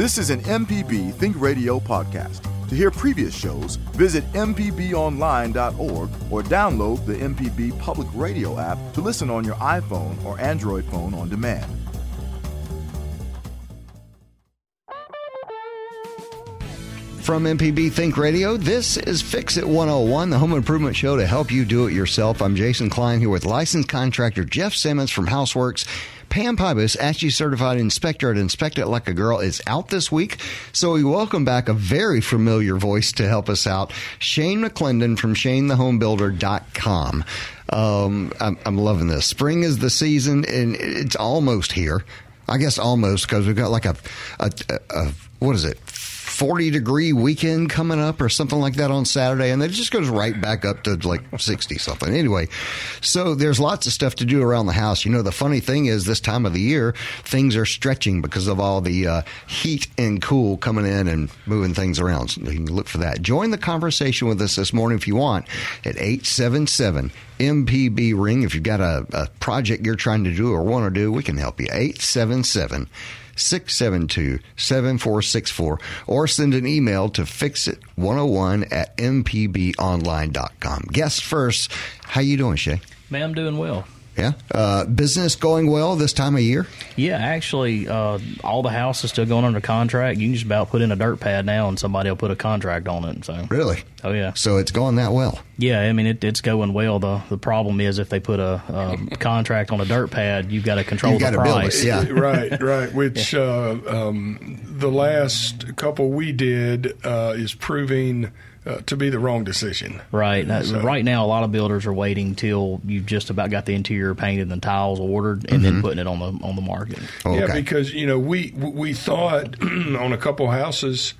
This is an MPB Think Radio podcast. To hear previous shows, visit MPBOnline.org or download the MPB Public Radio app to listen on your iPhone or Android phone on demand. From MPB Think Radio, this is Fix It 101, the home improvement show to help you do it yourself. I'm Jason Klein here with licensed contractor Jeff Simmons from Houseworks. Pam Pybus, ASHI certified inspector at Inspect It Like a Girl, is out this week. So we welcome back a very familiar voice to help us out, Shane McClendon from ShaneTheHomeBuilder.com. Um, I'm, I'm loving this. Spring is the season, and it's almost here. I guess almost because we've got like a, a, a, a what is it? 40 degree weekend coming up or something like that on Saturday. And it just goes right back up to like 60 something. Anyway, so there's lots of stuff to do around the house. You know, the funny thing is this time of the year, things are stretching because of all the uh, heat and cool coming in and moving things around. So you can look for that. Join the conversation with us this morning if you want at 877 MPB ring. If you've got a, a project you're trying to do or want to do, we can help you. 877 672 7464 or send an email to fixit101 at mpbonline.com. Guest first, how you doing, Shay? Man, I'm doing well. Yeah. Uh, business going well this time of year? Yeah, actually, uh, all the houses are still going under contract. You can just about put in a dirt pad now, and somebody will put a contract on it. So really, oh yeah. So it's going that well. Yeah, I mean it, it's going well. the The problem is if they put a, a contract on a dirt pad, you've got to control you the price. Yeah, right, right. Which yeah. uh, um, the last couple we did uh, is proving uh, to be the wrong decision. Right. So. Right now, a lot of builders are waiting till you've just about got the interior painted and the tiles ordered, and mm-hmm. then putting it on the on the market. Oh, okay. Yeah, because you know we we thought on a couple houses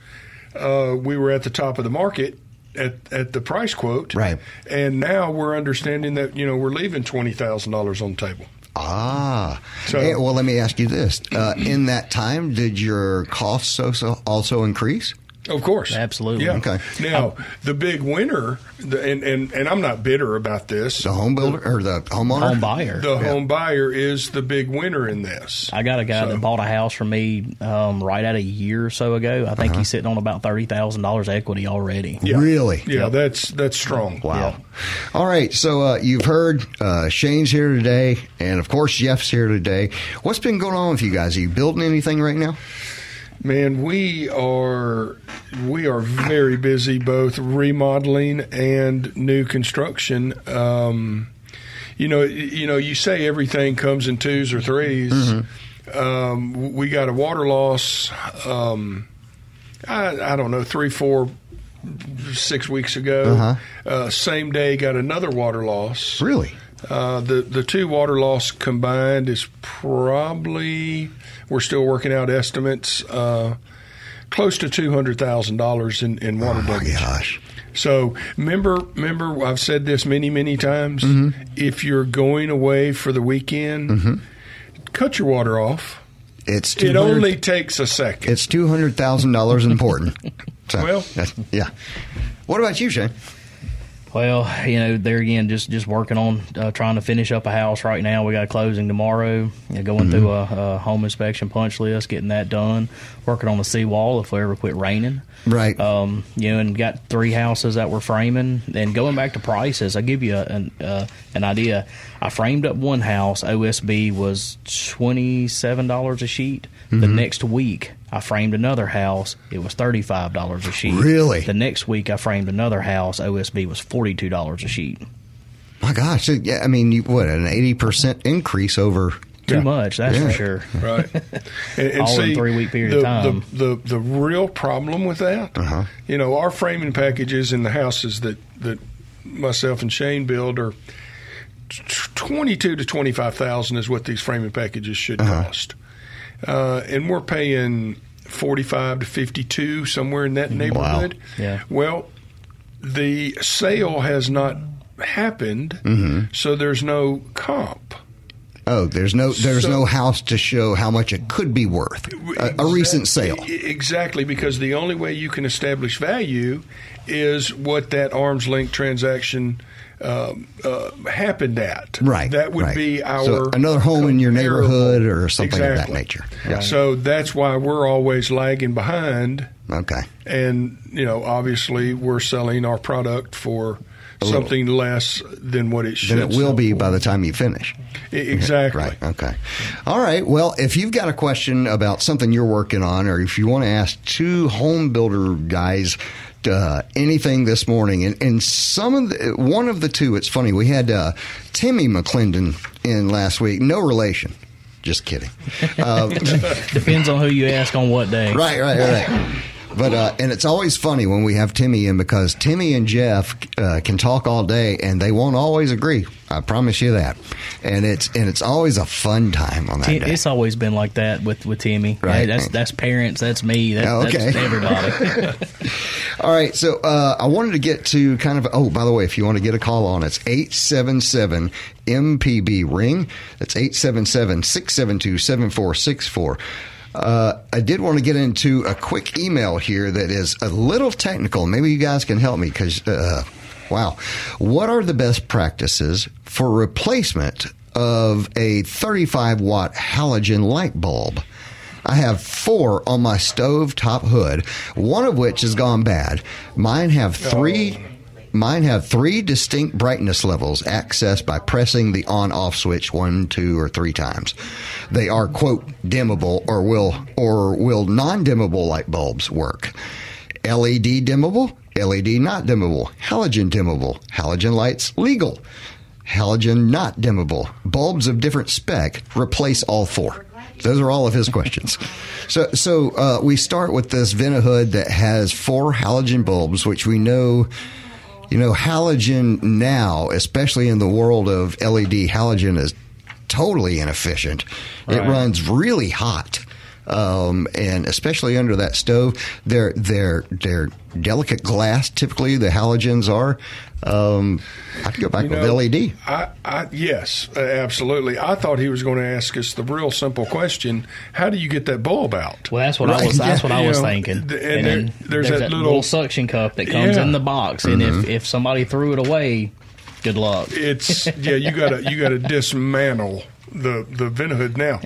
uh, we were at the top of the market. At, at the price quote, right, and now we're understanding that you know we're leaving twenty thousand dollars on the table. Ah, so, hey, well, let me ask you this: uh, in that time, did your costs also also increase? Of course, absolutely. Yeah. Okay. Now the big winner, the, and, and and I'm not bitter about this. The home builder or the homeowner, home buyer. The yeah. home buyer is the big winner in this. I got a guy so. that bought a house from me um, right at a year or so ago. I think uh-huh. he's sitting on about thirty thousand dollars equity already. Yeah. Really? Yeah, yep. that's that's strong. Wow. Yeah. All right, so uh, you've heard uh, Shane's here today, and of course Jeff's here today. What's been going on with you guys? Are you building anything right now? Man, we are we are very busy, both remodeling and new construction. Um, you know, you know, you say everything comes in twos or 3s mm-hmm. um, we got a water loss. Um, I, I, don't know, three, four, six weeks ago. Uh-huh. Uh, same day, got another water loss. Really? Uh, the the two water loss combined is probably we're still working out estimates. Uh, close to two hundred thousand dollars in in water oh damage. Gosh. So remember, remember, I've said this many, many times. Mm-hmm. If you're going away for the weekend, mm-hmm. cut your water off. It's it only takes a second. It's two hundred thousand dollars important. so, well, yeah. What about you, Shane? Well, you know, there again, just just working on uh, trying to finish up a house right now. We got a closing tomorrow. You know, going mm-hmm. through a, a, home inspection punch list, getting that done. Working on the seawall if we ever quit raining. Right. Um, you know, and got three houses that we're framing. And going back to prices, I give you a, an uh, an idea. I framed up one house. OSB was twenty seven dollars a sheet. Mm-hmm. The next week, I framed another house. It was thirty five dollars a sheet. Really? The next week, I framed another house. OSB was forty two dollars a sheet. My gosh! Yeah, I mean, you, what an eighty percent increase over too yeah. much, that's yeah. for sure. Right. And, and All see, in three week period the, of time. The, the, the real problem with that, uh-huh. you know, our framing packages in the houses that, that myself and Shane build are twenty two to twenty five thousand is what these framing packages should uh-huh. cost uh, and we're paying 45 to 52 somewhere in that neighborhood. Wow. Yeah. Well, the sale has not happened, mm-hmm. so there's no comp. Oh, there's no there's So- no house to show how much it could be worth. A, a recent sale. Exactly, because the only way you can establish value is what that arm's length transaction um, uh, happened at. Right. That would right. be our So another home in your neighborhood or something of that nature. Yeah. So that's why we're always lagging behind, Okay. and you know, obviously, we're selling our product for something less than what it should. Then it will be for. by the time you finish. Exactly. Right. Okay. All right. Well, if you've got a question about something you're working on, or if you want to ask two home builder guys uh, anything this morning, and, and some of the, one of the two, it's funny. We had uh, Timmy McClendon in last week. No relation. Just kidding. Uh, Depends on who you ask on what day. Right, right, right. But uh, and it's always funny when we have Timmy in because Timmy and Jeff uh, can talk all day and they won't always agree. I promise you that. And it's and it's always a fun time on that day. It's always been like that with, with Timmy. Right. Hey, that's that's parents. That's me. That, Oh, okay. That's everybody. All right, so uh, I wanted to get to kind of. Oh, by the way, if you want to get a call on, it's eight seven seven MPB ring. That's 877-672-7464. Uh, I did want to get into a quick email here that is a little technical. Maybe you guys can help me because, uh, wow, what are the best practices for replacement of a 35 watt halogen light bulb? I have four on my stove top hood, one of which has gone bad. Mine have three. Mine have three distinct brightness levels accessed by pressing the on off switch one, two, or three times. They are, quote, dimmable or will, or will non dimmable light bulbs work. LED dimmable, LED not dimmable, halogen dimmable, halogen lights legal, halogen not dimmable, bulbs of different spec, replace all four. Those are all of his questions. So, so uh, we start with this Vent-A-Hood that has four halogen bulbs, which we know, you know, halogen now, especially in the world of LED, halogen is totally inefficient. It runs really hot. Um, and especially under that stove, they're they're they're delicate glass. Typically, the halogens are. Um, I'd go back You with LED. I, I, yes, uh, absolutely. I thought he was going to ask us the real simple question: How do you get that bulb out? Well, that's what I was. That's what I was know, thinking. th- and And, there- then there's there's, that that, little- suction cup that comes Yeah. in the box, and if if somebody threw it away, good luck. It's yeah, you gotta you gotta dismantle the the Vent-A-Hood now.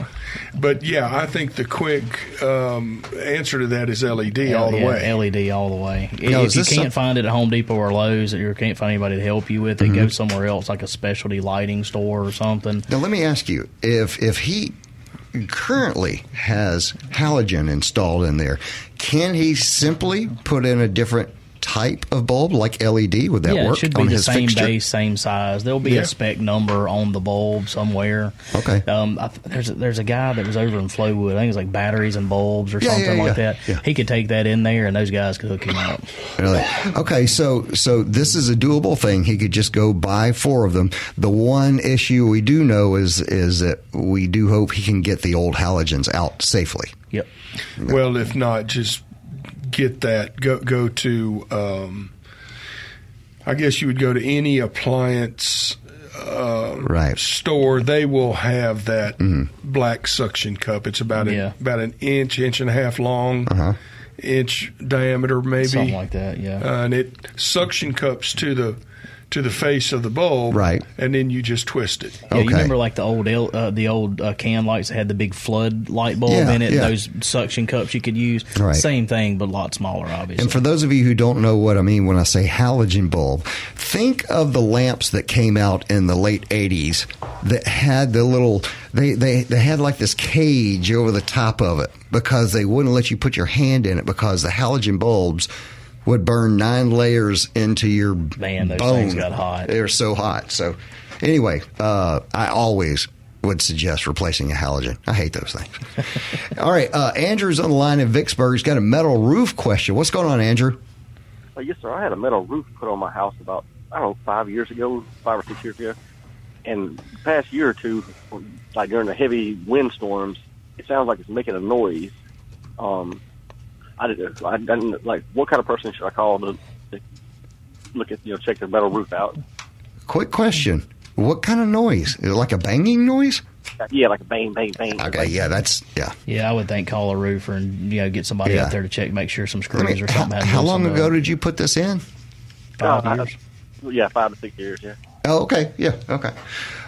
But yeah, I think the quick um, answer to that is LED all the Yeah, way. LED all the way. Now, if you can't some- find it at Home Depot or Lowe's, or you can't find anybody to help you with it, Mm-hmm. go somewhere else, like a specialty lighting store or something. Now, let me ask you if if he currently has halogen installed in there, can he simply put in a different type of bulb like LED? Would that yeah, work it should be on the his same fixture? base, same size. There'll be Yeah. a spec number on the bulb somewhere. Okay. Um, I th- there's a, there's a guy that was over in Flowood. I think it's like batteries and bulbs or Yeah, something yeah, like yeah. that. Yeah. He could take that in there, and those guys could hook him up. Really? Okay, so so this is a doable thing. He could just go buy four of them. The one issue we do know is is that we do hope he can get the old halogens out safely. Yep. Well, if not, just get that. Go go to. Um, I guess you would go to any appliance uh, Right. store. They will have that black suction cup. It's about Yeah. an, about an inch, inch and a half long, Uh-huh. inch diameter, maybe Something like that. Yeah. uh, and it suction cups to the to the face of the bulb, Right. And then you just twist it. Yeah, Okay. you remember like the old L- uh, the old uh, can lights that had the big flood light bulb Yeah, in it. yeah. Those suction cups you could use. Right. Same thing, but a lot smaller, obviously. And for those of you who don't know what I mean when I say halogen bulb, think of the lamps that came out in the late 80s that had the little they they they had like this cage over the top of it because they wouldn't let you put your hand in it because the halogen bulbs would burn nine layers into your Man, those bone. things got hot. They were so hot. So anyway, uh, I always would suggest replacing a halogen. I hate those things. All right, uh, Andrew's on the line in Vicksburg. He's got a metal roof question. What's going on, Andrew? Uh, yes, sir. I had a metal roof put on my house about I don't know five years ago, five or six years ago, and the past year or two, like during the heavy windstorms, it sounds like it's making a noise. Um, I didn't, I didn't like what kind of person should I call to, to look at you know check the metal roof out? Quick question. What kind of noise? Like a banging noise? Yeah, like a bang, bang, bang. Okay, yeah, that's yeah. Yeah, I would think call a roofer and you know get somebody Yeah. out there to check, make sure some screws I mean, or how, something. hadn't how long loosened ago did you put this in? Five Uh, years. Yeah, five to six years. Yeah. Oh, okay, yeah, okay,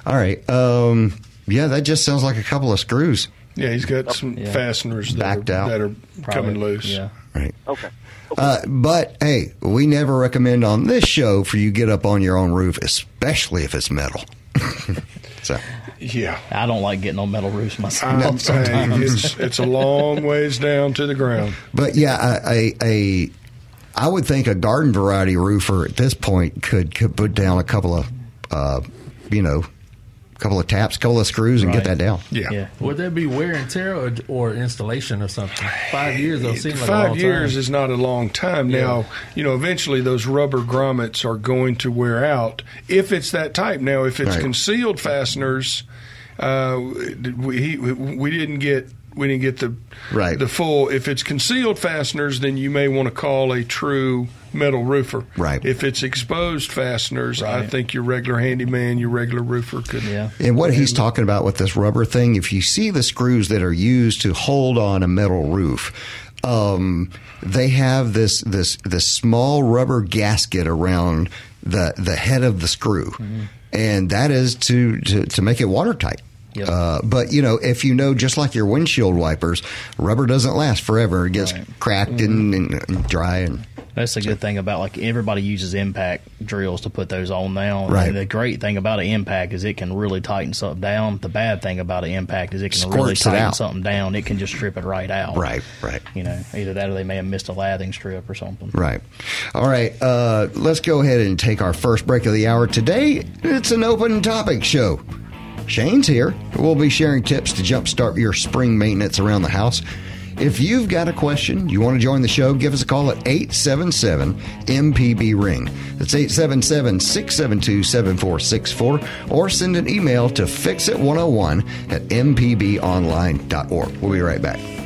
all right. Um, yeah, that just sounds like a couple of screws, Yeah, he's got some Yeah. fasteners that Backed are, out. that are Probably, coming loose. Yeah. right? Okay. Uh, but hey, we never recommend on this show for you to get up on your own roof, especially if it's metal. so, Yeah. I don't like getting on metal roofs myself. I'm- hey, sometimes. it's it's a long ways down to the ground. but yeah, a, a, a I would think a garden variety roofer at this point could could put down a couple of, uh, you know, a couple of taps, couple of screws, and get that down. Yeah. yeah. Would that be wear and tear or, or installation or something? Five years though seems like a Five years time. is not a long time. Now, you know, eventually those rubber grommets are going to wear out if it's that type. Now, if it's Right. concealed fasteners, uh, we he, we didn't get we didn't get the Right. the full. If it's concealed fasteners, then you may want to call a true metal roofer. Right. If it's exposed fasteners, I think your regular handyman, your regular roofer could. Yeah. And what he's talking about with this rubber thing, if you see the screws that are used to hold on a metal roof, um, they have this this this small rubber gasket around the the head of the screw, and that is to to, to make it watertight. Yep. Uh, but you know, if you know, just like your windshield wipers, rubber doesn't last forever. It gets Right. cracked and, and dry, and That's the good thing about like everybody uses impact drills to put those on now. Right. And the great thing about an impact is it can really tighten something down. The bad thing about an impact is it can really Squirts it tighten something down. It can just strip it right out. right, right. You know, either that or they may have missed a lathing strip or something. Right. All right. Uh, let's go ahead and take our first break of the hour. Today, it's an open topic show. Shane's here. We'll be sharing tips to jumpstart your spring maintenance around the house. If you've got a question, you want to join the show, give us a call at 877 MPB Ring. That's 877 672 7464, or send an email to fixit101 at mpbonline.org. We'll be right back.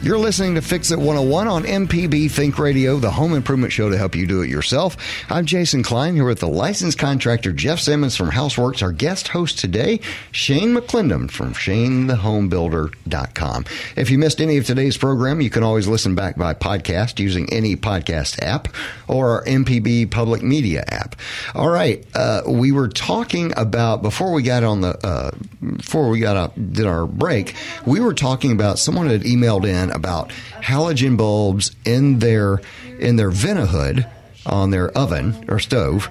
You're listening to Fix It 101 on MPB Think Radio, the home improvement show to help you do it yourself. I'm Jason Klein here with the licensed contractor Jeff Simmons from Houseworks. Our guest host today, Shane McClendon from ShaneTheHomeBuilder.com. If you missed any of today's program, you can always listen back by podcast using any podcast app or our MPB public media app. All right, uh, we were talking about before we got on the uh, before we got out did our break, we were talking about someone had emailed in about halogen bulbs in their in their Vent-A-Hood on their oven or stove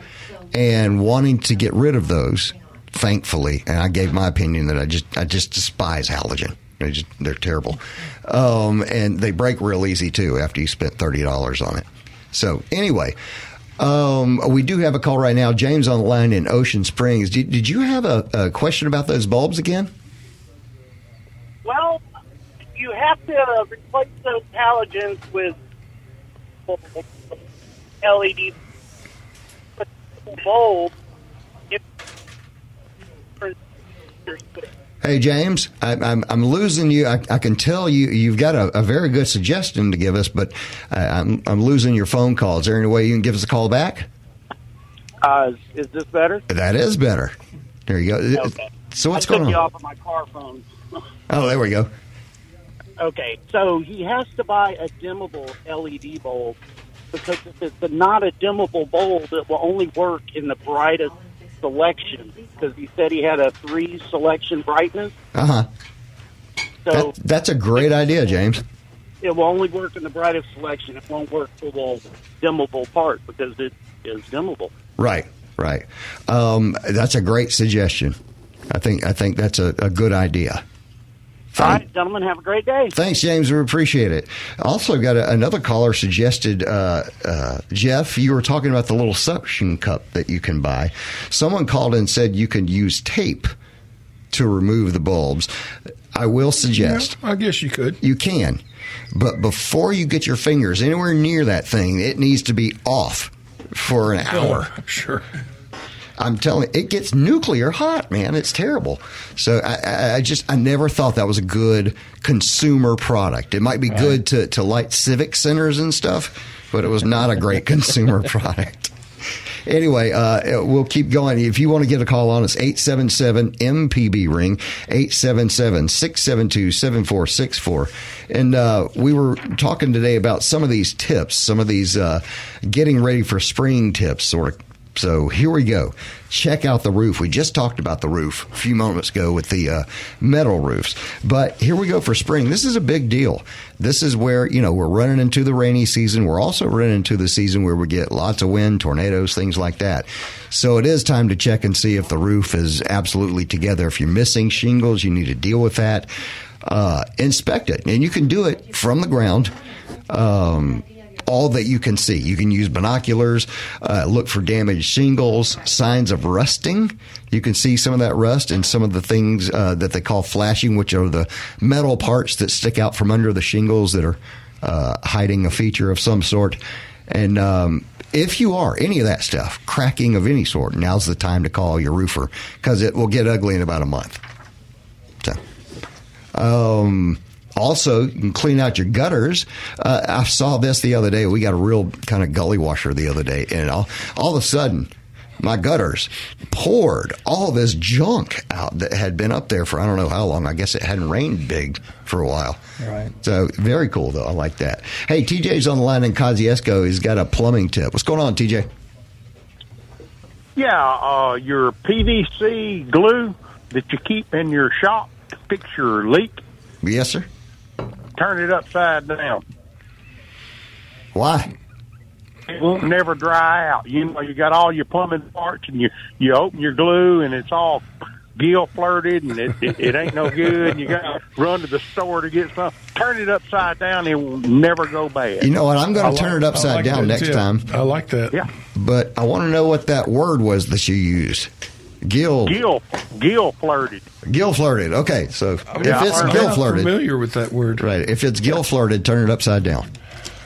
and wanting to get rid of those. Thankfully, and I gave my opinion that I just I just despise halogen. They just they're terrible, um, and they break real easy too after you spent thirty dollars on it. So anyway, um, we do have a call right now. James on the line in Ocean Springs. Did, did you have a, a question about those bulbs again? Well, you have to replace those halogens with LED bulb. If Hey James, I, I'm I'm losing you. I, I can tell you you've got a, a very good suggestion to give us, but I, I'm I'm losing your phone call. Is there any way you can give us a call back? uh, is, is this better? That is better. There you go. Okay. So what's I took going you on? off of my car phone. Oh, there we go. Okay, so he has to buy a dimmable LED bulb because if it's a, not a dimmable bulb, it will only work in the brightest selection. Because he said he had a three selection brightness, Uh huh. so That, that's a great idea, James. it will only work in the brightest selection. It won't work for the dimmable part because it is dimmable. Right, right. Um, that's a great suggestion. I think I think that's a, a good idea. All right, gentlemen, have a great day. Thanks, James. We appreciate it. Also, got a, another caller suggested, uh, uh, Jeff, you were talking about the little suction cup that you can buy. Someone called and said you can use tape to remove the bulbs. I will suggest. Yeah, I guess you could. You can. But before you get your fingers anywhere near that thing, it needs to be off for an hour. Oh, sure. I'm telling you, it gets nuclear hot, man. It's terrible. So I- I, just, I never thought that was a good consumer product. It might be good to, to light civic centers and stuff, but it was not a great consumer product. Anyway, uh, we'll keep going. If you want to get a call on us, 877 MPB ring, 877 672 7464. And uh, we were talking today about some of these tips, some of these uh, getting ready for spring tips, sort of so here we go. Check out the roof. We just talked about the roof a few moments ago with the uh, metal roofs. But here we go for spring. This is a big deal. This is where, you know, we're running into the rainy season. We're also running into the season where we get lots of wind, tornadoes, things like that. So it is time to check and see if the roof is absolutely together. If you're missing shingles, you need to deal with that. Uh, inspect it. And you can do it from the ground. Um, all that you can see. You can use binoculars, uh, look for damaged shingles, signs of rusting. You can see some of that rust and some of the things uh, that they call flashing, which are the metal parts that stick out from under the shingles that are uh, hiding a feature of some sort. And um, if you are any of that stuff, cracking of any sort, now's the time to call your roofer because it will get ugly in about a month. So. Um, also, you can clean out your gutters. Uh, I saw this the other day. We got a real kind of gully washer the other day, and all, all of a sudden, my gutters poured all this junk out that had been up there for I don't know how long. I guess it hadn't rained big for a while. Right. So very cool though. I like that. Hey, TJ's on the line in Kosciusko. He's got a plumbing tip. What's going on, TJ? Yeah, uh, your PVC glue that you keep in your shop to fix your leak, Yes, sir. Turn it upside down. Why? It won't never dry out. You know, you got all your plumbing parts, and you you open your glue, and it's all gill flirted, and it, it, it ain't no good. You got to run to the store to get some. Turn it upside down; it will never go bad. You know what? I'm going to turn like- it upside like down next tip. time. I like that. Yeah, But I want to know what that word was that you used. Gill. gill gill flirted. Gill flirted. Okay, so if it's I'm gill not flirted, familiar with that word. right? If it's gill flirted, turn it upside down.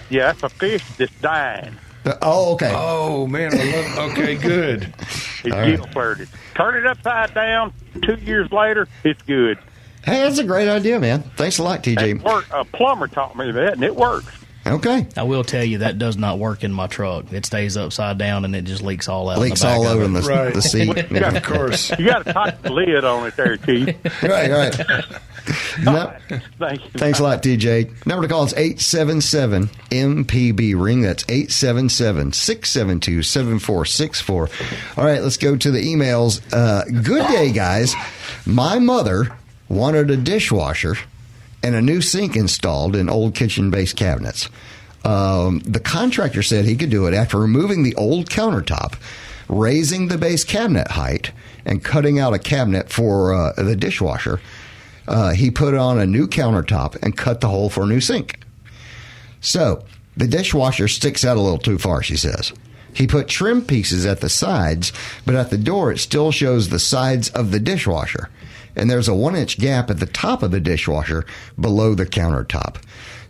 Yeah, that's a fish that's dying. Uh, Oh, okay. Oh man, I love. Okay, good. It's All right. gill flirted. Turn it upside down. Two years later, it's good. Hey, that's a great idea, man. Thanks a lot, It TJ. work, a plumber taught me that, and it works. Okay, I will tell you that does not work in my truck. It stays upside down and it just leaks all out. leaks the back all over the, Right. the seat. Yeah. Of course. You got to tighten the lid on it there, Keith. right, right. No, Thank you. thanks a lot, TJ. Number to call is 877 MPB ring. That's 877 672 7464. All right, let's go to the emails. Uh, good day, guys. My mother wanted a dishwasher and a new sink installed in old kitchen base cabinets. Um, the contractor said he could do it after removing the old countertop, raising the base cabinet height, and cutting out a cabinet for uh, the dishwasher. Uh, he put on a new countertop and cut the hole for a new sink. So the dishwasher sticks out a little too far, she says. He put trim pieces at the sides, but at the door it still shows the sides of the dishwasher. And there's a one inch gap at the top of the dishwasher below the countertop.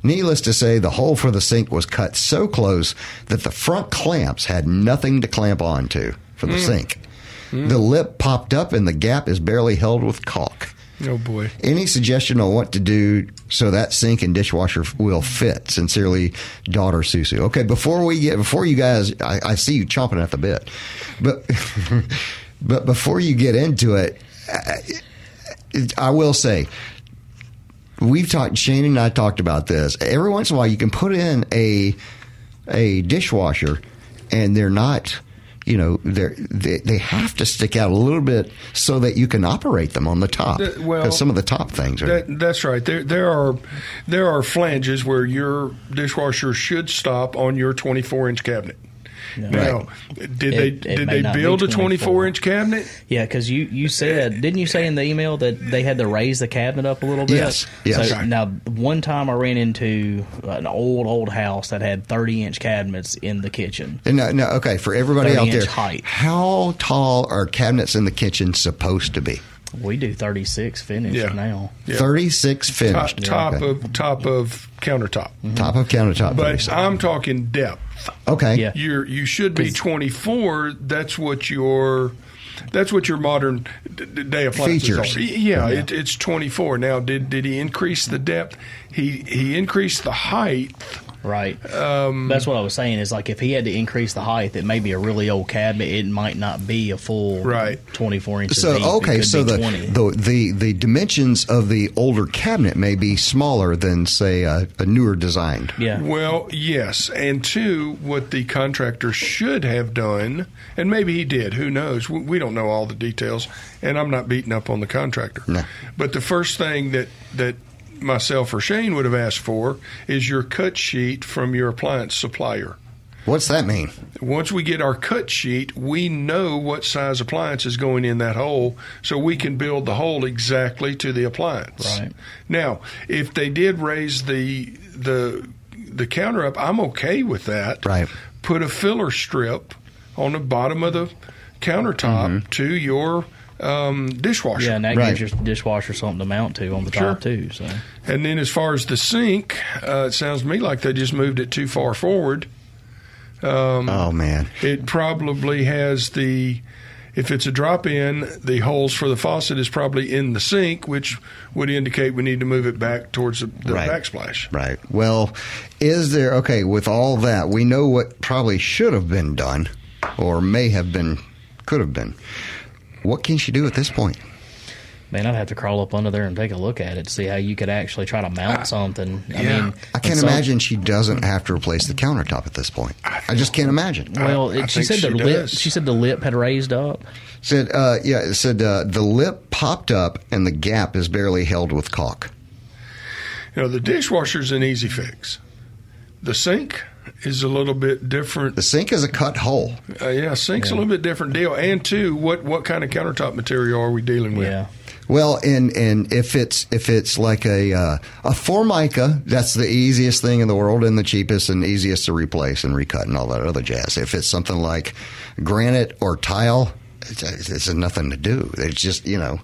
Needless to say, the hole for the sink was cut so close that the front clamps had nothing to clamp onto for the mm. sink. Mm. The lip popped up and the gap is barely held with caulk. Oh boy. Any suggestion on what to do so that sink and dishwasher will fit? Sincerely, daughter Susu. Okay, before we get before you guys, I, I see you chomping at the bit, but but before you get into it, I, will say we've talked. Shane and I talked about this. Every once in a while, you can put in a a dishwasher, and they're not. You know, they're, they they have to stick out a little bit so that you can operate them on the top. Th- well, some of the top things are. That, that's right. There, there are, there are flanges where your dishwasher should stop on your 24 inch cabinet. Now, did It- they did they not be build a 24. 24 inch cabinet? Yeah, because you, you said didn't you say in the email that they had to raise the cabinet up a little bit? Yes, yes. So Okay. now one time I ran into an old old house that had thirty inch cabinets in the kitchen. And no, no, okay, for everybody out there, height. how tall are cabinets in the kitchen supposed to be? We do thirty six finished Yeah. now. Yeah. 36 Top, finished. top Okay. of top of countertop. Mm-hmm. top of countertop. But 36. I'm talking depth. Okay. Yeah. You're you should be 24. That's what your that's what your modern d- d- day appliances Features. are. Y- Yeah, It, it's 24. Now, did did he increase the depth? He he increased the height. Right. Um, That's what I was saying. Is like if he had to increase the height, it may be a really old cabinet. It might not be a full Right. twenty four inches. So deep. Okay, so the, 20. the the the dimensions of the older cabinet may be smaller than say a, a newer designed. yeah. Well, yes, and two, what the contractor should have done, and maybe he did. Who knows? We, we don't know all the details, and I'm not beating up on the contractor. No. But the first thing that that myself or Shane would have asked for is your cut sheet from your appliance supplier. What's that mean? Once we get our cut sheet, we know what size appliance is going in that hole, so we can build the hole exactly to the appliance. Right. Now, if they did raise the the the counter up, I'm okay with that. Right. Put a filler strip on the bottom of the countertop mm-hmm. to your um, dishwasher. Yeah, and that Right. gives your dishwasher something to mount to on the Sure. top too. So And then as far as the sink, uh, it sounds to me like they just moved it too far forward. oh man. It probably has the, if it's a drop in, the holes for the faucet is probably in the sink, which would indicate we need to move it back towards the, the Right. backsplash. Right. Well, is there okay with all that? We know what probably should have been done, or may have been, could have been. What can she do at this point? man, I'd have to crawl up under there and take a look at it to see how you could actually try to mount something. I yeah. mean, I can't some- imagine she doesn't have to replace the countertop at this point. I just can't imagine. Well, I it, she think said the she lip. She said the lip had raised up. Said, uh, yeah, it said uh, the lip popped up and the gap is barely held with caulk. You know, the dishwasher's an easy fix. The sink is a little bit different. The sink is a cut hole. Uh, yeah, sink's a little bit different deal. And two, what what kind of countertop material are we dealing with? Yeah. Well, and and if it's if it's like a uh, a formica, that's the easiest thing in the world and the cheapest and easiest to replace and recut and all that other jazz. If it's something like granite or tile, it's, it's nothing to do. It's just you know,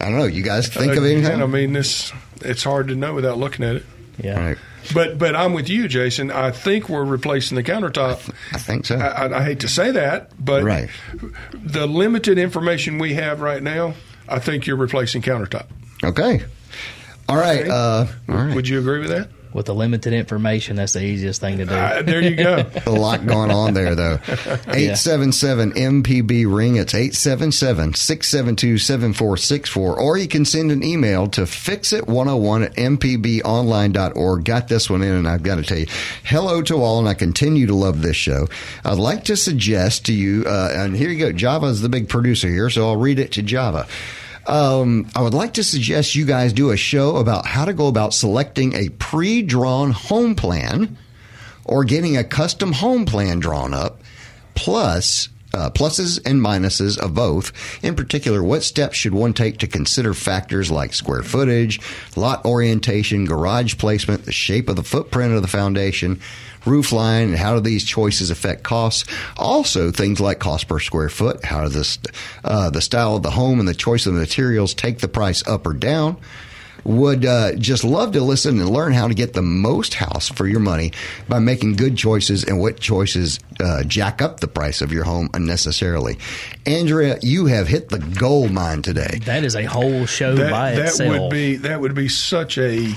I don't know. You guys think of Again, anything? I mean, this it's hard to know without looking at it. Yeah. right. But but I'm with you, Jason. I think we're replacing the countertop. I think so. I, I, I hate to say that, but Right. the limited information we have right now, I think you're replacing countertop. Okay. All right. Okay. Uh, all right. Would you agree with that? With the limited information, that's the easiest thing to do. Uh, there you go. a lot going on there, though. 877 MPB ring. It's 877 672 7464. Or you can send an email to fixit101 at mpbonline.org. Got this one in, and I've got to tell you, hello to all, and I continue to love this show. I'd like to suggest to you, uh, and here you go. Java is the big producer here, so I'll read it to Java. Um, I would like to suggest you guys do a show about how to go about selecting a pre drawn home plan or getting a custom home plan drawn up, plus uh, pluses and minuses of both. In particular, what steps should one take to consider factors like square footage, lot orientation, garage placement, the shape of the footprint of the foundation, roof line, and how do these choices affect costs? Also, things like cost per square foot, how does this, uh, the style of the home and the choice of the materials take the price up or down? would uh, just love to listen and learn how to get the most house for your money by making good choices and what choices uh, jack up the price of your home unnecessarily. Andrea, you have hit the gold mine today. that is a whole show by That, that itself. would be that would be such a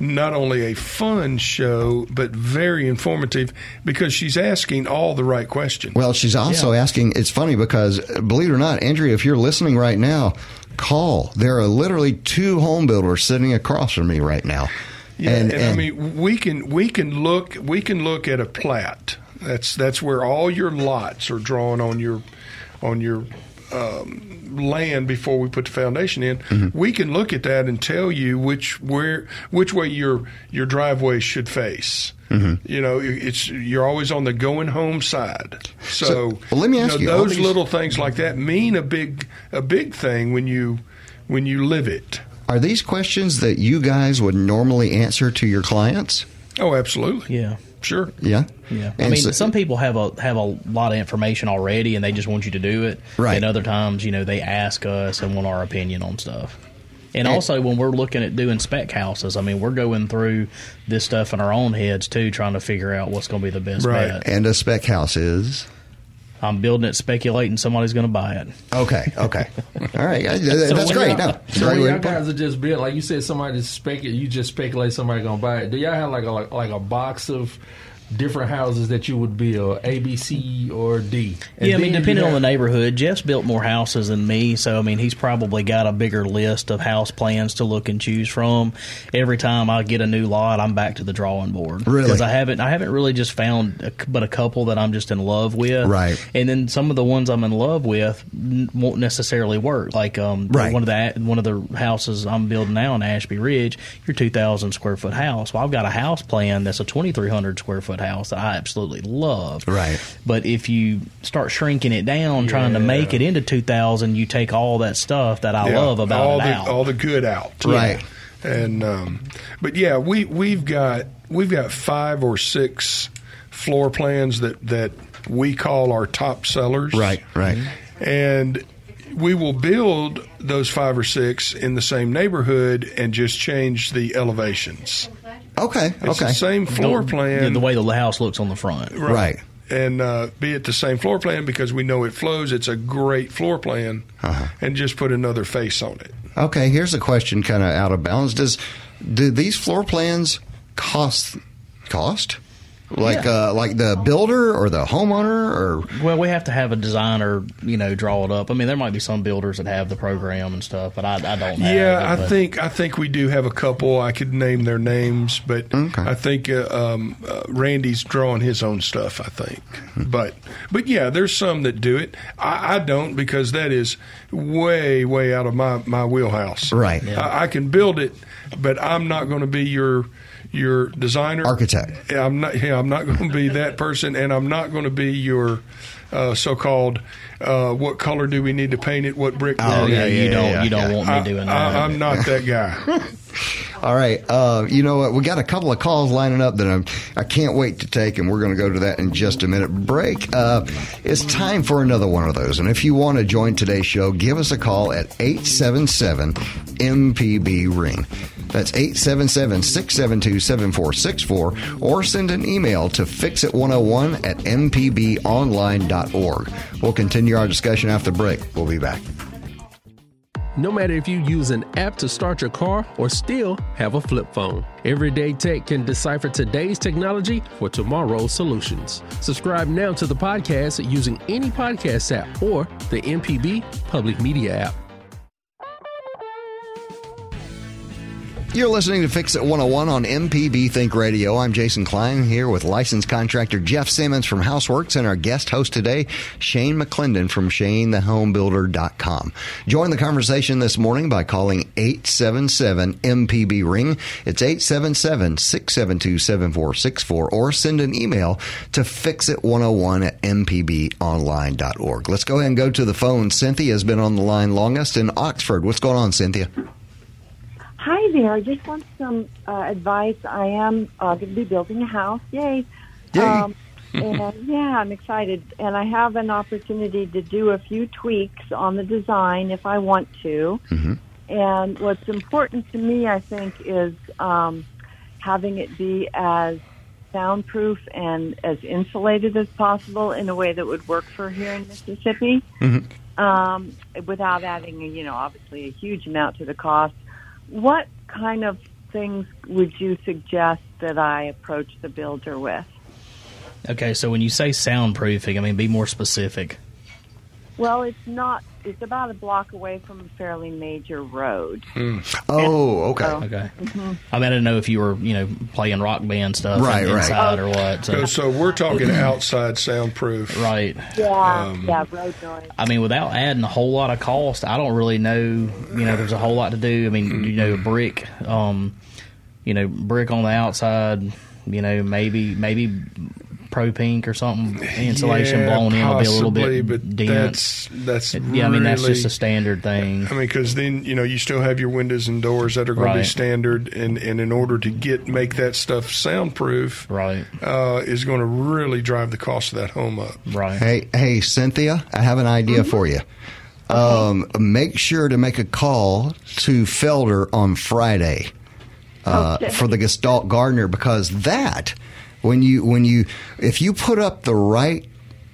not only a fun show but very informative because she's asking all the right questions. Well, she's also asking. It's funny because, believe it or not, Andrea, if you're listening right now, call. There are literally two home builders sitting across from me right now. Yeah, and, I mean, we can we can look we can look at a plat. That's that's where all your lots are drawn on your on your um, land before we put the foundation in, Mm-hmm. we can look at that and tell you which where which way your your driveway should face. Mm-hmm. You know, it's you're always on the going home side. So, So, well, let me ask know, you, those these- little things like that mean a big a big thing when you when you live it. Are these questions that you guys would normally answer to your clients? Oh, absolutely. Yeah. Sure. Yeah. Yeah, I mean, so- some people have a have a lot of information already, and they just want you to do it. Right. And other times, you know, they ask us and want our opinion on stuff. And And- also, when we're looking at doing spec houses, I mean, we're going through this stuff in our own heads too, trying to figure out what's going to be the best Right. bet. And a spec house is I'm building it, speculating somebody's going to buy it. okay. Okay. All right. Uh, That's great. y'all- No, So great y'all to put it. guys are just built, like you said, somebody just speculate. You just speculate somebody gonna buy it. Do y'all have like a like, like a box of different houses that you would build, A, B, C, or D? And yeah, I mean, depending you on the neighborhood, Jeff's built more houses than me, so I mean, he's probably got a bigger list of house plans to look and choose from. Every time I get a new lot, I'm back to the drawing board Really? because I haven't, I haven't really just found a, but a couple that I'm just in love with, Right. And then some of the ones I'm in love with n- won't necessarily work. Like um, Right. one of the one of the houses I'm building now in Ashby Ridge, your 2,000 square foot house. Well, I've got a house plan that's a 2,300 square foot house that I absolutely love, Right. but if you start shrinking it down, trying to make it into 2000, you take all that stuff that I Yeah, love about all it the out. all the good out. Right. And um, but yeah, we we've got we've got five or six floor plans that that we call our top sellers. Right. Right. And we will build those five or six in the same neighborhood and just change the elevations. Okay. It's okay. the same floor The- plan. the way the house looks on the front. Right. and uh, be it the same floor plan because we know it flows. It's a great floor plan, Uh-huh. and just put another face on it. Okay, here's a question kind of out of bounds. Does do these floor plans cost cost? Like uh, like the builder or the homeowner or Well, we have to have a designer, you know, draw it up. I mean, there might be some builders that have the program and stuff, but I, I don't. have Yeah, it, I think I think we do have a couple. I could name their names, but I think uh, um, uh, Randy's drawing his own stuff. I think, but but yeah, there's some that do it. I, I don't because that is way way out of my my wheelhouse. Right. I, I can build it, but I'm not going to be your your designer Architect. I'm not. Yeah, I'm not going to be that person, and I'm not going to be your uh, so-called. Uh, what color do we need to paint it? What brick? Oh, do we yeah, need? you don't yeah, you don't want me I, doing that. I, I'm not that guy. All right. Uh, you know what? We got a couple of calls lining up that I'm, I can't wait to take, and we're going to go to that in just a minute. Break. Uh, it's time for another one of those. And if you want to join today's show, give us a call at 877 MPB Ring. That's 877 672 7464, or send an email to fixit101 at mpbonline.org. We'll continue our discussion after break. We'll be back. No matter if you use an app to start your car or still have a flip phone, Everyday Tech can decipher today's technology for tomorrow's solutions. Subscribe now to the podcast using any podcast app or the MPB Public Media app. You're listening to Fix It 101 on MPB Think Radio. I'm Jason Klein here with licensed contractor Jeff Simmons from Houseworks and our guest host today, Shane McClendon from ShaneTheHomeBuilder.com. Join the conversation this morning by calling 877 MPB Ring. It's 877 672 7464 or send an email to fixit101 at mpbonline.org. Let's go ahead and go to the phone. Cynthia has been on the line longest in Oxford. What's going on, Cynthia? Hi there. I just want some uh, advice. I am uh, going to be building a house. Yay. Um, and yeah, I'm excited. And I have an opportunity to do a few tweaks on the design if I want to. And what's important to me, I think, is um, having it be as soundproof and as insulated as possible in a way that would work for here in Mississippi um, without adding, you know, obviously a huge amount to the cost. What kind of things would you suggest that I approach the builder with? Okay, so when you say soundproofing, I mean, be more specific. Well, it's not. It's about a block away from a fairly major road. Oh, okay. So- Okay. Mhm. I mean, I didn't know if you were, you know, playing rock band stuff Right, in- right. inside or what. So, so we're talking outside soundproof. Right. Yeah, Um, yeah, road noise. I mean, without adding a whole lot of cost, I don't really know. You know, there's a whole lot to do. I mean, you know, brick, um, you know, brick on the outside. You know, maybe maybe pro pink or something insulation Yeah, blown in will be a little bit but dense. That's that's yeah, I mean that's just a standard thing. I mean, because then you know you still have your windows and doors that are going to be standard, and, and in order to get make that stuff soundproof, right, uh, is going to really drive the cost of that home up. Right. Hey, hey, Cynthia, I have an idea for you. Um, make sure to make a call to Felder on Friday uh, Okay. for the Gestalt Gardener because that when you when you if you put up the right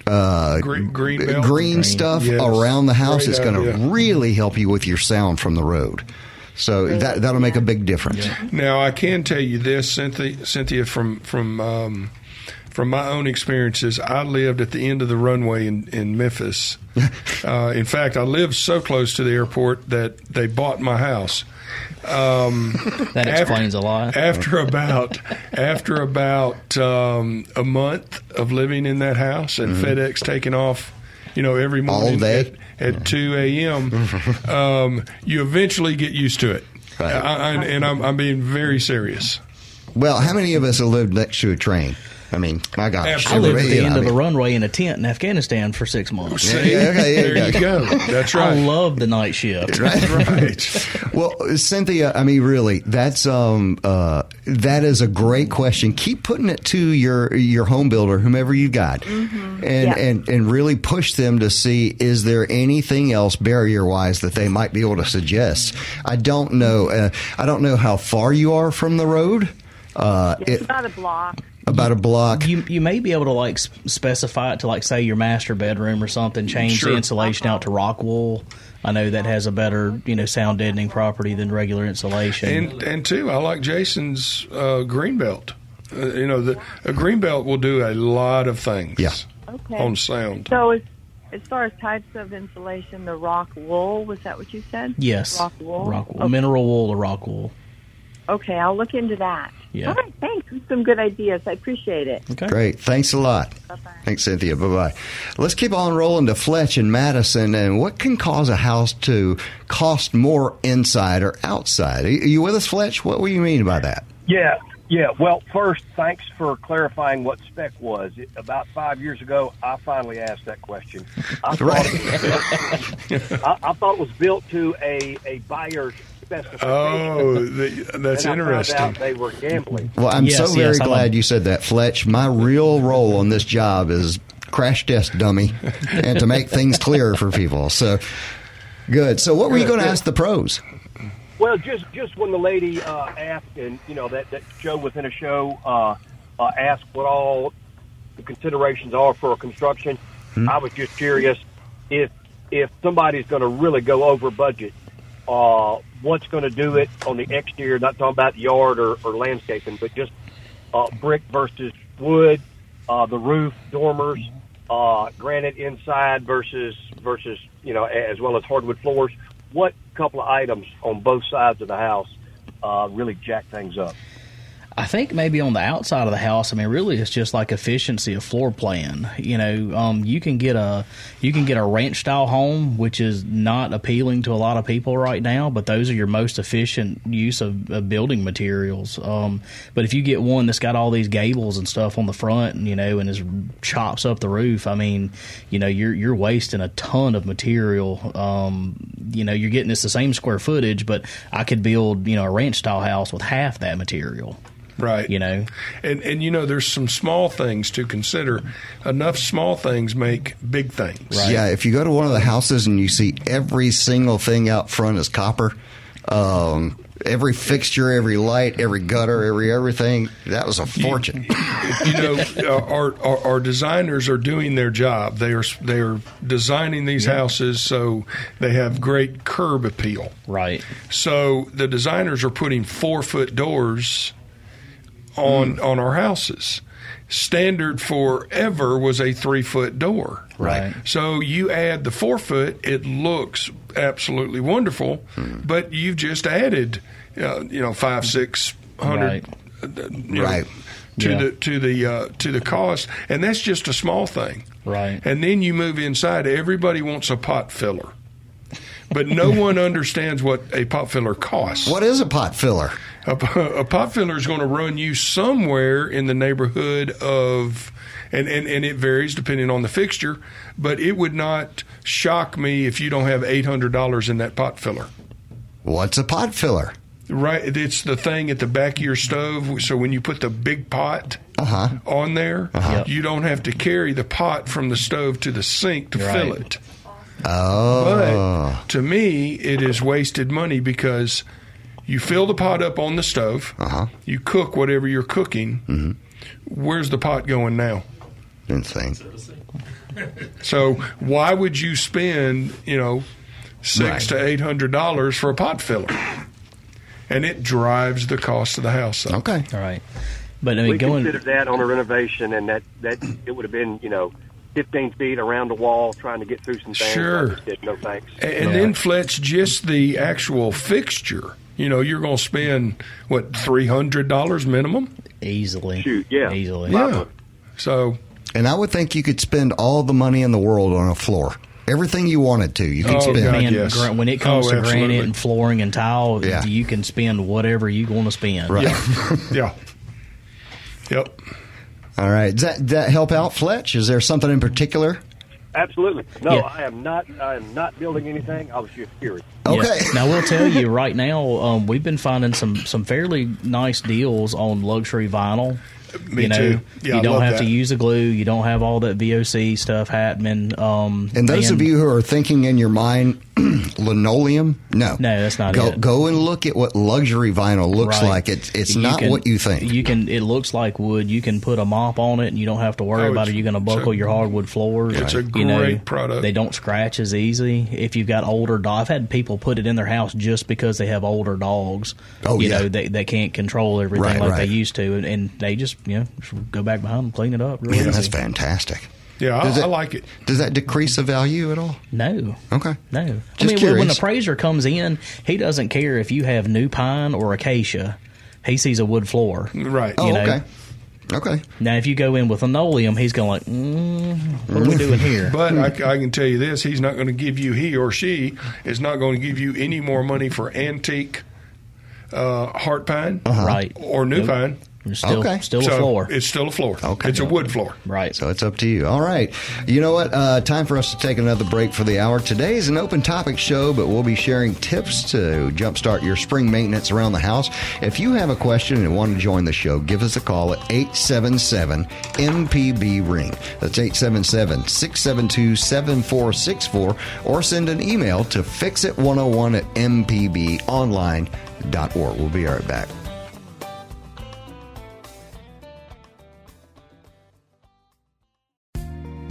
uh, Green- green green Green. stuff Yes. around the house, Great it's going to really help you with your sound from the road. So that that'll make a big difference. Now I can tell you this, Cynthia, Cynthia from from um, from my own experiences, I lived at the end of the runway in, in Memphis. uh, in fact, I lived so close to the airport that they bought my house. Um, That after- explains a lot. After about after about um, a month of living in that house and Mhm. FedEx taking off, you know, every morning day? at, at two a.m., um, you eventually get used to it. I, I, and I'm, I'm being very serious. Well, how many of us have lived next to a train? I mean, my gosh, I lived at the end I of the runway in a tent in Afghanistan for six months. See? Yeah, okay, there There you you go. go. That's right. I love the night shift. Right. well, Cynthia, I mean, really, that's um, uh, that is a great question. Keep putting it to your your home builder, whomever you got, and Yeah. and and really push them to see is there anything else barrier wise that they might be able to suggest. I don't know. Uh, I don't know how far you are from the road. Uh, It's it, about a block. about a block. You you may be able to like specify it to like say your master bedroom or something. Change Sure. the insulation out to rock wool. I know that has a better you know sound deadening property than regular insulation. And and two, I like Jason's uh, green belt. Uh, you know, the a green belt will do a lot of things. Yeah. Okay. On sound. So as, as far as types of insulation, the rock wool, was that what you said? yes, Rock wool? rock wool, Okay. mineral wool or rock wool. Okay, I'll look into that. Yeah. All right, thanks. Some good ideas. I appreciate it. Okay. Great. Thanks a lot. Thanks, Cynthia. Bye bye. Let's keep on rolling to Fletch and Madison. And what can cause a house to cost more inside or outside? Are you with us, Fletch? What do you mean by that? Yeah, yeah. Well, first, thanks for clarifying what spec was. It, about five years ago, I finally asked that question. I thought, it was built, I, I thought it was built to a, a buyer's specification. Oh, the, that's and I interesting. Found out they were gambling. Well, I'm Yes, so very yes, I glad love- you said that, Fletch. My real role on this job is crash test dummy and to make things clearer for people. So good. So what were you going to ask the pros? Well, just just when the lady uh, asked, and you know that that show within a show uh, uh, asked what all the considerations are for a construction, I was just curious if if somebody's going to really go over budget, uh, what's going to do it on the exterior? Not talking about yard or, or landscaping, but just uh, brick versus wood, uh, the roof, dormers, uh, granite inside versus versus you know as well as hardwood floors. What couple of items on both sides of the house uh, really jack things up? I think maybe on the outside of the house, I mean, really, it's just like efficiency of floor plan. You know, um, you can get a you can get a ranch style home, which is not appealing to a lot of people right now, but those are your most efficient use of, of building materials. Um, but if you get one that's got all these gables and stuff on the front, and you know, and is chops up the roof, I mean, you know, you're you're wasting a ton of material. Um, you know, you're getting this the same square footage, but I could build you know a ranch style house with half that material. Right. You know, And and you know, there's some small things to consider. Enough small things make big things. Yeah, if you go to one of the houses and you see every single thing out front is copper, um, every fixture, every light, every gutter, every everything, that was a fortune. you know, our, our our designers are doing their job. They are they are designing these houses so they have great curb appeal. Right. So the designers are putting four foot doors on Hmm. on our houses. standard forever was a three foot door. Right. So you add the four foot, it looks absolutely wonderful, Hmm. but you've just added, uh, you know, five, six hundred, Right. uh, you know, Right. to Yeah. the to the uh, to the cost, and that's just a small thing. Right. And then you move inside. Everybody wants a pot filler, but no one understands what a pot filler costs. What is a pot filler? A, a pot filler is going to run you somewhere in the neighborhood of, and, and, and it varies depending on the fixture, but it would not shock me if you don't have $800 in that pot filler. What's a pot filler? Right, it's the thing at the back of your stove. So when you put the big pot Uh-huh. on there, Yep. you don't have to carry the pot from the stove to the sink to fill it. Oh. But to me, it is wasted money because you fill the pot up on the stove, Uh-huh. you cook whatever you're cooking. Where's the pot going now? Insane. So why would you spend, you know, six Right. to eight hundred dollars for a pot filler? And it drives the cost of the house up. Okay. All right. But I mean, we going. considered that on a renovation, and that that it would have been you know 15 feet around the wall trying to get through some things. Sure. I just did no thanks. A- And then Fletch, just the actual fixture. You know, you're going to spend what three hundred dollars minimum. Easily. Shoot, yeah. Easily. Yeah. So And I would think you could spend all the money in the world on a floor. Everything you wanted to, you could Oh, spend. God. Man, yes. gra- when it oh, comes Oh, to absolutely. granite and flooring and tile, Yeah. you can spend whatever you want to spend. Right. yeah, yeah, yep. All right. Does that, that help out, Fletch? Is there something in particular? Absolutely. No, Yeah. I am not. I am not building anything. I was just curious. Okay. Yeah. Now we'll tell you right now, um, we've been finding some some fairly nice deals on luxury vinyl. Me you know, too. Yeah, you don't have that. to use a glue. You don't have all that VOC stuff happening. Um, And those of you who are thinking in your mind, linoleum, no, No, that's not go, it. Go and look at what luxury vinyl looks Right. like. It's it's You not can- what you think. You can. It looks like wood. You can put a mop on it, and you don't have to worry Oh, about it's- are you going to it's a- buckle your hardwood floors. it's a You know, great product. They don't scratch as easy. If you've got older dogs, I've had people put it in their house just because they have older dogs. Oh, you yeah. know, they they can't control everything Right, like right. they used to, and, and they just you know just go back behind and clean it up. Real Man, that's fantastic. Yeah, I, it- I like it. Does that decrease the value at all? No. Okay. No. I Just mean, when- when the appraiser comes in, he doesn't care if you have new pine or acacia. He sees a wood floor. Right. Oh, know? okay. Okay. Now, if you go in with linoleum, he's going like, mm, "What are we doing here?" But I, I can tell you this: he's not going to give you. He or she is not going to give you any more money for antique uh, heart pine Right. or new Nope. pine. It's still, Okay. still so a floor. It's still a floor. Okay. It's a wood floor. Right. So it's up to you. All right. You know what? Uh, time for us to take another break for the hour. Today is an open topic show, but we'll be sharing tips to jumpstart your spring maintenance around the house. If you have a question and want to join the show, give us a call at 877 MPB Ring. That's 877 672 7464 or send an email to fixit101 at mpbonline.org. We'll be right back.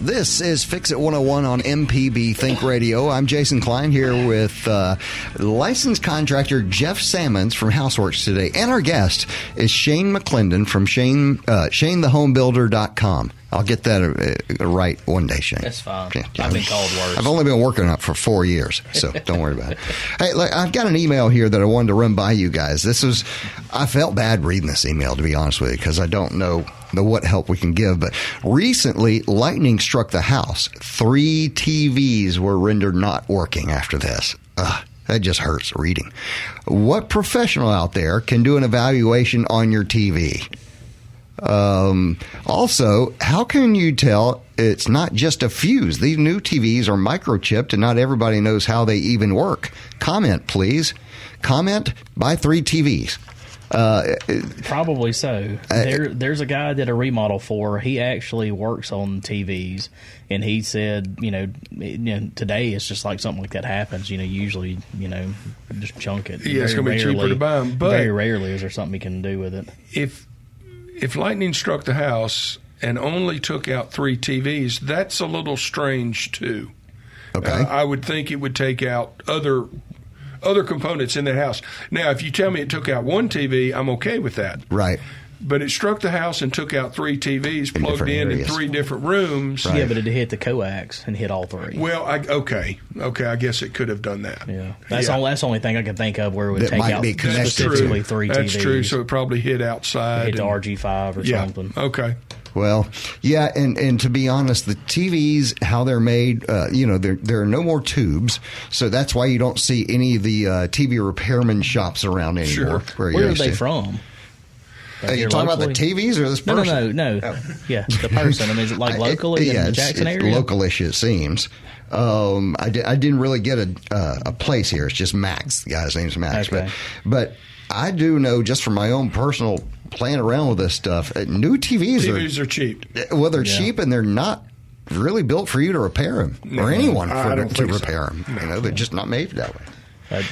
This is Fix It 101 on MPB Think Radio. I'm Jason Klein here with uh, licensed contractor Jeff Sammons from Houseworks today. And our guest is Shane McClendon from Shane, uh, ShaneTheHomebuilder.com. I'll get that uh, right one day, Shane. That's fine. Yeah, I've been called worse. I've only been working on it for four years, so don't worry about it. Hey, look, I've got an email here that I wanted to run by you guys. This is, I felt bad reading this email, to be honest with you, because I don't know the what help we can give. But recently, lightning struck the house. Three TVs were rendered not working after this. Ugh. That just hurts reading. What professional out there can do an evaluation on your TV? Um, also, how can you tell it's not just a fuse? These new TVs are microchipped and not everybody knows how they even work. Comment, please. Comment, buy three TVs. Uh, Probably so. there, there's a guy that a remodel for. He actually works on TVs, and he said, you know, you know, today it's just like something like that happens. You know, usually, you know, just chunk it. Yeah, it's gonna be cheaper rarely- to buy 'em, but- very rarely is there something he can do with it. if if lightning struck the house and only took out three TVs, that's a little strange too. Okay. Uh, I would think it would take out other other components in the house. Now, if you tell me it took out one TV, I'm okay with that. Right. But it struck the house and took out three TVs In plugged in areas. in three different rooms. Yeah, but it hit the coax and hit all three. Well, I, okay, okay. I guess it could have done that. Yeah, that's Yeah. all. That's the only thing I can think of where it would That take might out be specifically three That's TVs. That's true. So it probably hit outside. hit the RG five or yeah. something. Okay. Well, yeah, and, and to be honest, the TVs, how they're made, uh, you know, there there are no more tubes, so that's why you don't see any of the uh, TV repairman shops around anymore. Where, you Where are they to. from? Are you talking about the? TVs or this No, no, person? no, no. Yeah, the person. I mean, is it like locally yeah, in the Jackson it's area? local-ish, it seems. Um, I, di- I didn't really get a uh, a place here. It's just Max. The guy's name's Max. Okay. But but I do know just from my own personal playing around with this stuff. uh, New TVs, TVs are cheap. Well, they're Yeah. cheap and they're not really built for you to repair them No, or anyone for, don't to think so. repair them. You know, they're just not made that way.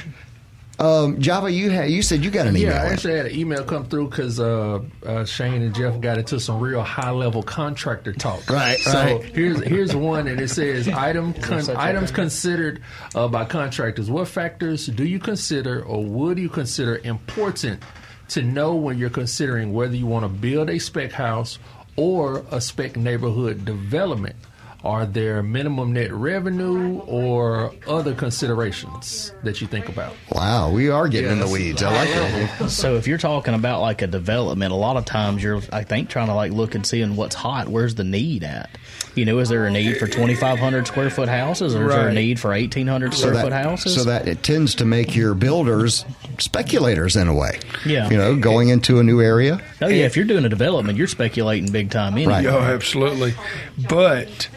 Um, Java, you had you said you got an email. Yeah, I actually had an email come through because uh, uh, Shane and Jeff got into some real high level contractor talk. Right, So right. here's here's one, and it says item con- items considered uh, by contractors. What factors do you consider, or would you consider important to know when you're considering whether you want to build a spec house or a spec neighborhood development? Are there minimum net revenue or other considerations that you think about? Wow, we are getting in the weeds. I like that. So if you're talking about like a development, a lot of times you're, I think, trying to like look and seeing what's hot. Where's the need at? You know, is there a need for 2,500 square foot houses, or is there a need for 1,800 So square that, foot houses? so that it tends to make your builders speculators in a way. Yeah. You know, going into a new area. oh yeah, if you're doing a development, you're speculating big time. Anyway. Oh, absolutely. But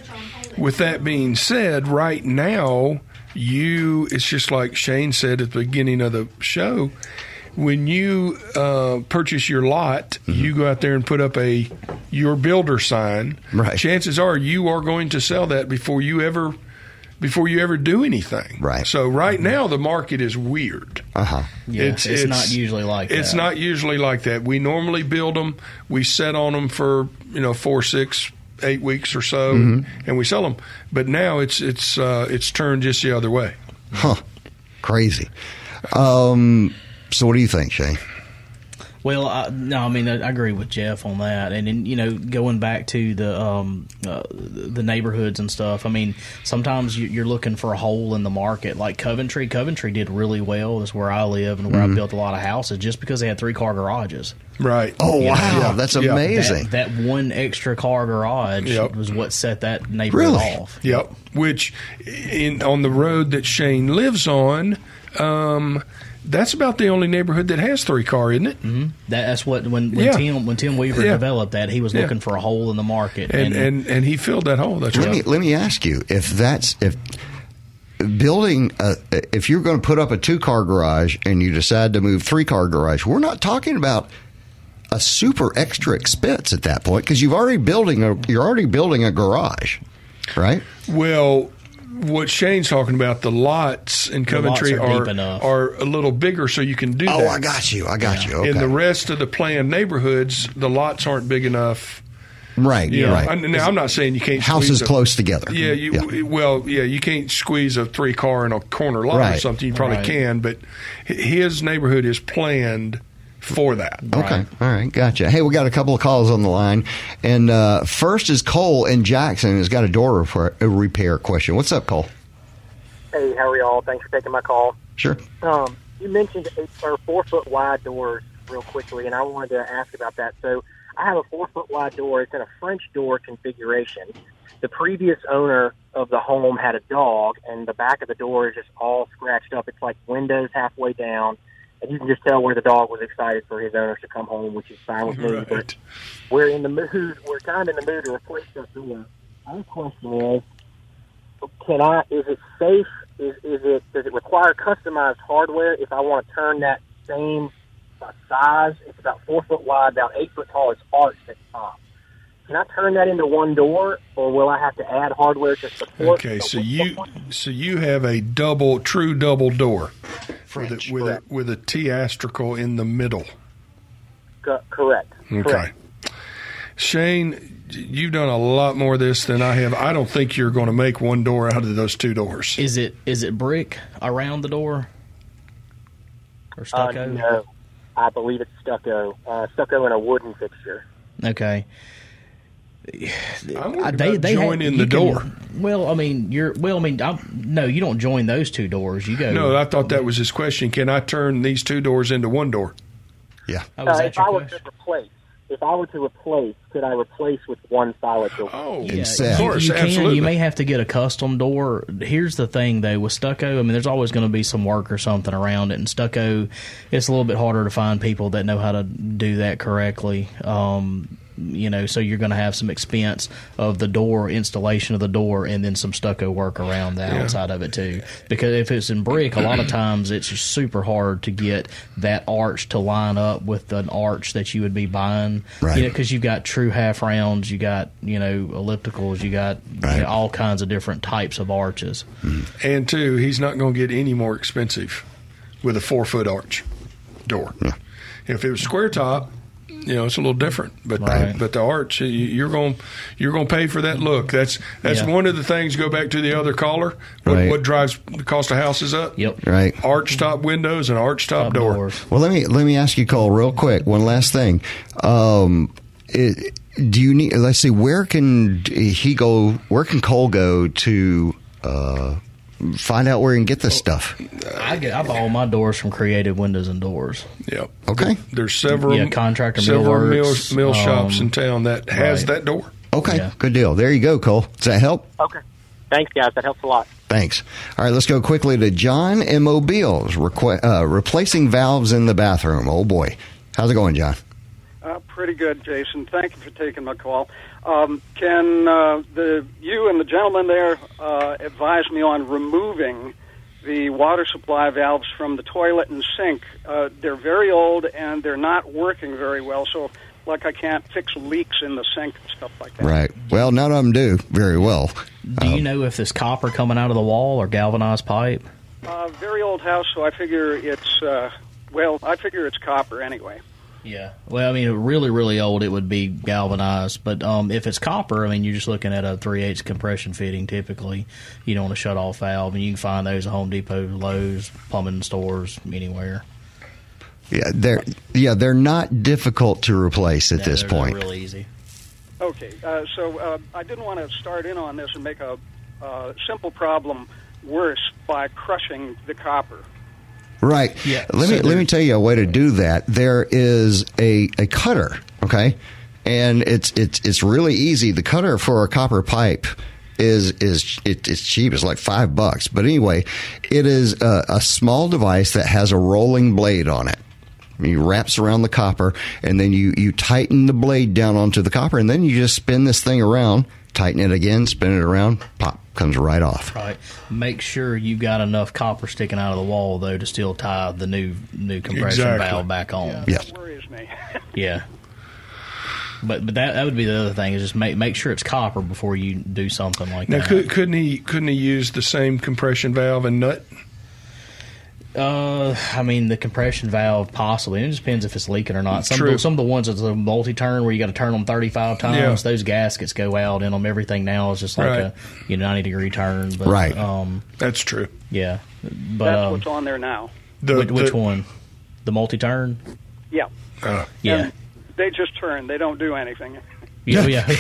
with that being said, right now, you, it's just like Shane said at the beginning of the show. When you uh, purchase your lot, Mm-hmm. you go out there and put up a your builder sign. Right. Chances are you are going to sell that before you ever before you ever do anything. Right. So right now the market is weird. Uh huh. Yeah, it's not usually like It's that. not usually like that. We normally build them. We set on them for you know four, six, eight weeks or so, Mhm. and we sell them. But now it's it's uh, it's turned just the other way. Huh. Crazy. Um, so what do you think, Shay? Well, I, no, I mean I, I agree with Jeff on that, and then you know going back to the um, uh, the neighborhoods and stuff. I mean, sometimes you, you're looking for a hole in the market, like Coventry. Coventry did really well. That's where I live and where Mhm. I built a lot of houses, just because they had three car garages. Right. Oh, You know? wow. That's amazing. That, that one extra car garage Yep. was what set that neighborhood off. Yep. Which in on the road that Shane lives on, um, that's about the only neighborhood that has three car, isn't it? Mm-hmm. That, that's what when, when Yeah. Tim when Tim Weaver Yeah. developed that he was Yeah. looking for a hole in the market, And and and he filled that hole. That's let right. me let me ask you if that's if building a, if you're going to put up a two car garage and you decide to move three car garage, we're not talking about a super extra expense at that point because you've already building a you're already building a garage, right? Well, what Shane's talking about, the lots in The lots Coventry are are are a little bigger, so you can do Oh, that. I got you. I got you. In the rest of the planned neighborhoods, the lots aren't big enough. Right, You know, right. I- now I'm not saying you can't Houses squeeze a- close together. Yeah, you, well, yeah, you can't squeeze a three car in a corner lot or something. You probably Right. can, but his neighborhood is planned for that. Okay. All right. Gotcha. Hey, we got a couple of calls on the line. And uh, first is Cole in Jackson has got a door repair, a repair question. What's up, Cole? Hey, how are y'all? Thanks for taking my call. Sure. Um, you mentioned eight or four foot wide doors real quickly, and I wanted to ask about that. So I have a four foot wide door. It's in a French door configuration. The previous owner of the home had a dog, and the back of the door is just all scratched up. It's like windows halfway down, and you can just tell where the dog was excited for his owners to come home, which is fine with me. But we're in the mood. We're kind of in the mood to replace that door. My question is, can I? Is it safe? Is, is it? Does it require customized hardware if I want to turn that same size. It's about four foot wide, about eight foot tall. It's arched at the top. Can I turn that into one door, or will I have to add hardware to support? Okay, the so you so you have a double, true double door with a, with a with a T astragal in the middle. Co- correct. Okay. Correct. Shane, you've done a lot more of this than I have. I don't think you're going to make one door out of those two doors. Is it is it brick around the door or Uh, stucco? no, I believe it's stucco. Uh, stucco and a wooden fixture. Okay. I'm Uh, they, they join ha- in the can- door. Well, I mean, you're well. I mean, I'm, no, you don't join those two doors. You go. No, I thought that was his question. Can I turn these two doors into one door? Yeah. Oh, Uh, if I were to replace, if I were to replace, could I replace with one solid door? Oh, Yeah, you, you can. You may have to get a custom door. Here's the thing, though, with stucco. I mean, there's always going to be some work or something around it, and stucco, it's a little bit harder to find people that know how to do that correctly. Um, you know, so you're going to have some expense of the door installation of the door, and then some stucco work around the Yeah. outside of it too. Because if it's in brick, a lot of times it's just super hard to get that arch to line up with an arch that you would be buying. Right. You know, because you've got true half rounds, you got you know ellipticals, you got you know, all kinds of different types of arches. Mm-hmm. And two, he's not going to get any more expensive with a four foot arch door. If it was square top, you know, it's a little different. But Right. but the arch, you- you're going you're going to pay for that look. That's that's Yeah. one of the things. Go back to the other caller. What, Right. what drives the cost of houses up? Yep. Right. Arch top windows and arch top, door. Well, let me let me ask you, Cole, real quick. One last thing. Um, it, do you need? Let's see. Where can he go? Where can Cole go to uh, find out where you can get this stuff? I get I buy all my doors from Creative Windows and Doors. Yep. Okay. There's several Yeah, contractor several mill, millworks, mill shops um, in town that has right. that door. Okay, good deal. There you go, Cole. Does that help? Okay. Thanks, guys. That helps a lot. Thanks. All right, let's go quickly to John in Mobile, requ- uh, replacing valves in the bathroom. Oh boy, how's it going, John? Uh, pretty good, Jason. Thank you for taking my call. Um, can uh, the you and the gentleman there uh, advise me on removing the water supply valves from the toilet and sink? Uh, they're very old and they're not working very well. So, like, I can't fix leaks in the sink and stuff like that. Right. Well, none of them do very well. Do you know if there's copper coming out of the wall or galvanized pipe? Uh, very old house, so I figure it's uh, well, I figure it's copper anyway. Yeah. Well, I mean, really, really old, it would be galvanized. But um, if it's copper, I mean, you're just looking at a 3 8 compression fitting typically. You don't want a shut off valve, and you can find those at Home Depot, Lowe's, plumbing stores, anywhere. Yeah, they're yeah they're not difficult to replace at Yeah, this they're- they're point. real easy. Okay, uh, so uh, I didn't want to start in on this and make a uh, simple problem worse by crushing the copper. Right. Yeah, Let so me let me tell you a way to do that. There is a, a cutter, okay, and it's it's it's really easy. The cutter for a copper pipe is is it, it's cheap. It's like five bucks. But anyway, it is a, a small device that has a rolling blade on it. It wraps around the copper, and then you you tighten the blade down onto the copper, and then you just spin this thing around, tighten it again, spin it around, pop, comes right off. Right. Make sure you've got enough copper sticking out of the wall, though, to still tie the new new compression Exactly. valve back on. Yeah. That worries me. Yeah. But but that that would be the other thing is just make make sure it's copper before you do something like Now, that. could, couldn't he couldn't he use the same compression valve and nut? Uh, I mean the compression valve possibly. It just depends if it's leaking or not. Some True. Of the, some of the ones that's a multi-turn where you got to turn them thirty-five times. Yeah. Those gaskets go out in them. Everything now is just like Right. a you know ninety degree turn. But, Right. Um, That's true. yeah. But That's um, what's on there now. which, which the- one? The multi-turn. Yeah, Yeah. And they just turn. They don't do anything. Yeah, yeah,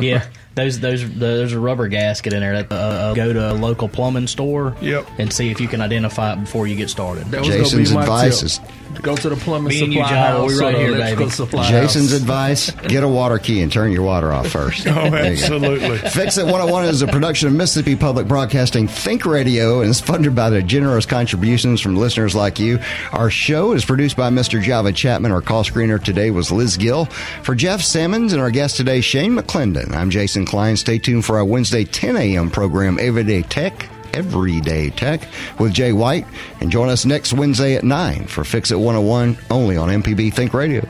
yeah. Those those there's a rubber gasket in there. That, uh, uh, go to a local plumbing store. Yep. And see if you can identify it before you get started. That was gonna be my tip. Go to the plumbing Me you, supply John, house. we right here, baby. supply Jason's house. advice: get a water key and turn your water off first. Oh, There you go. absolutely. Fix It 101 is a production of Mississippi Public Broadcasting Think Radio and is funded by the generous contributions from listeners like you. Our show is produced by Mr. Java Chapman. Our call screener today was Liz Gill. For Jeff Simmons and our guest today, Shane McClendon, I'm Jason Klein. Stay tuned for our Wednesday 10 a.m. program, Everyday Tech. Everyday Tech with Jay White. And join us next Wednesday at 9 for Fix It 101 only on MPB Think Radio.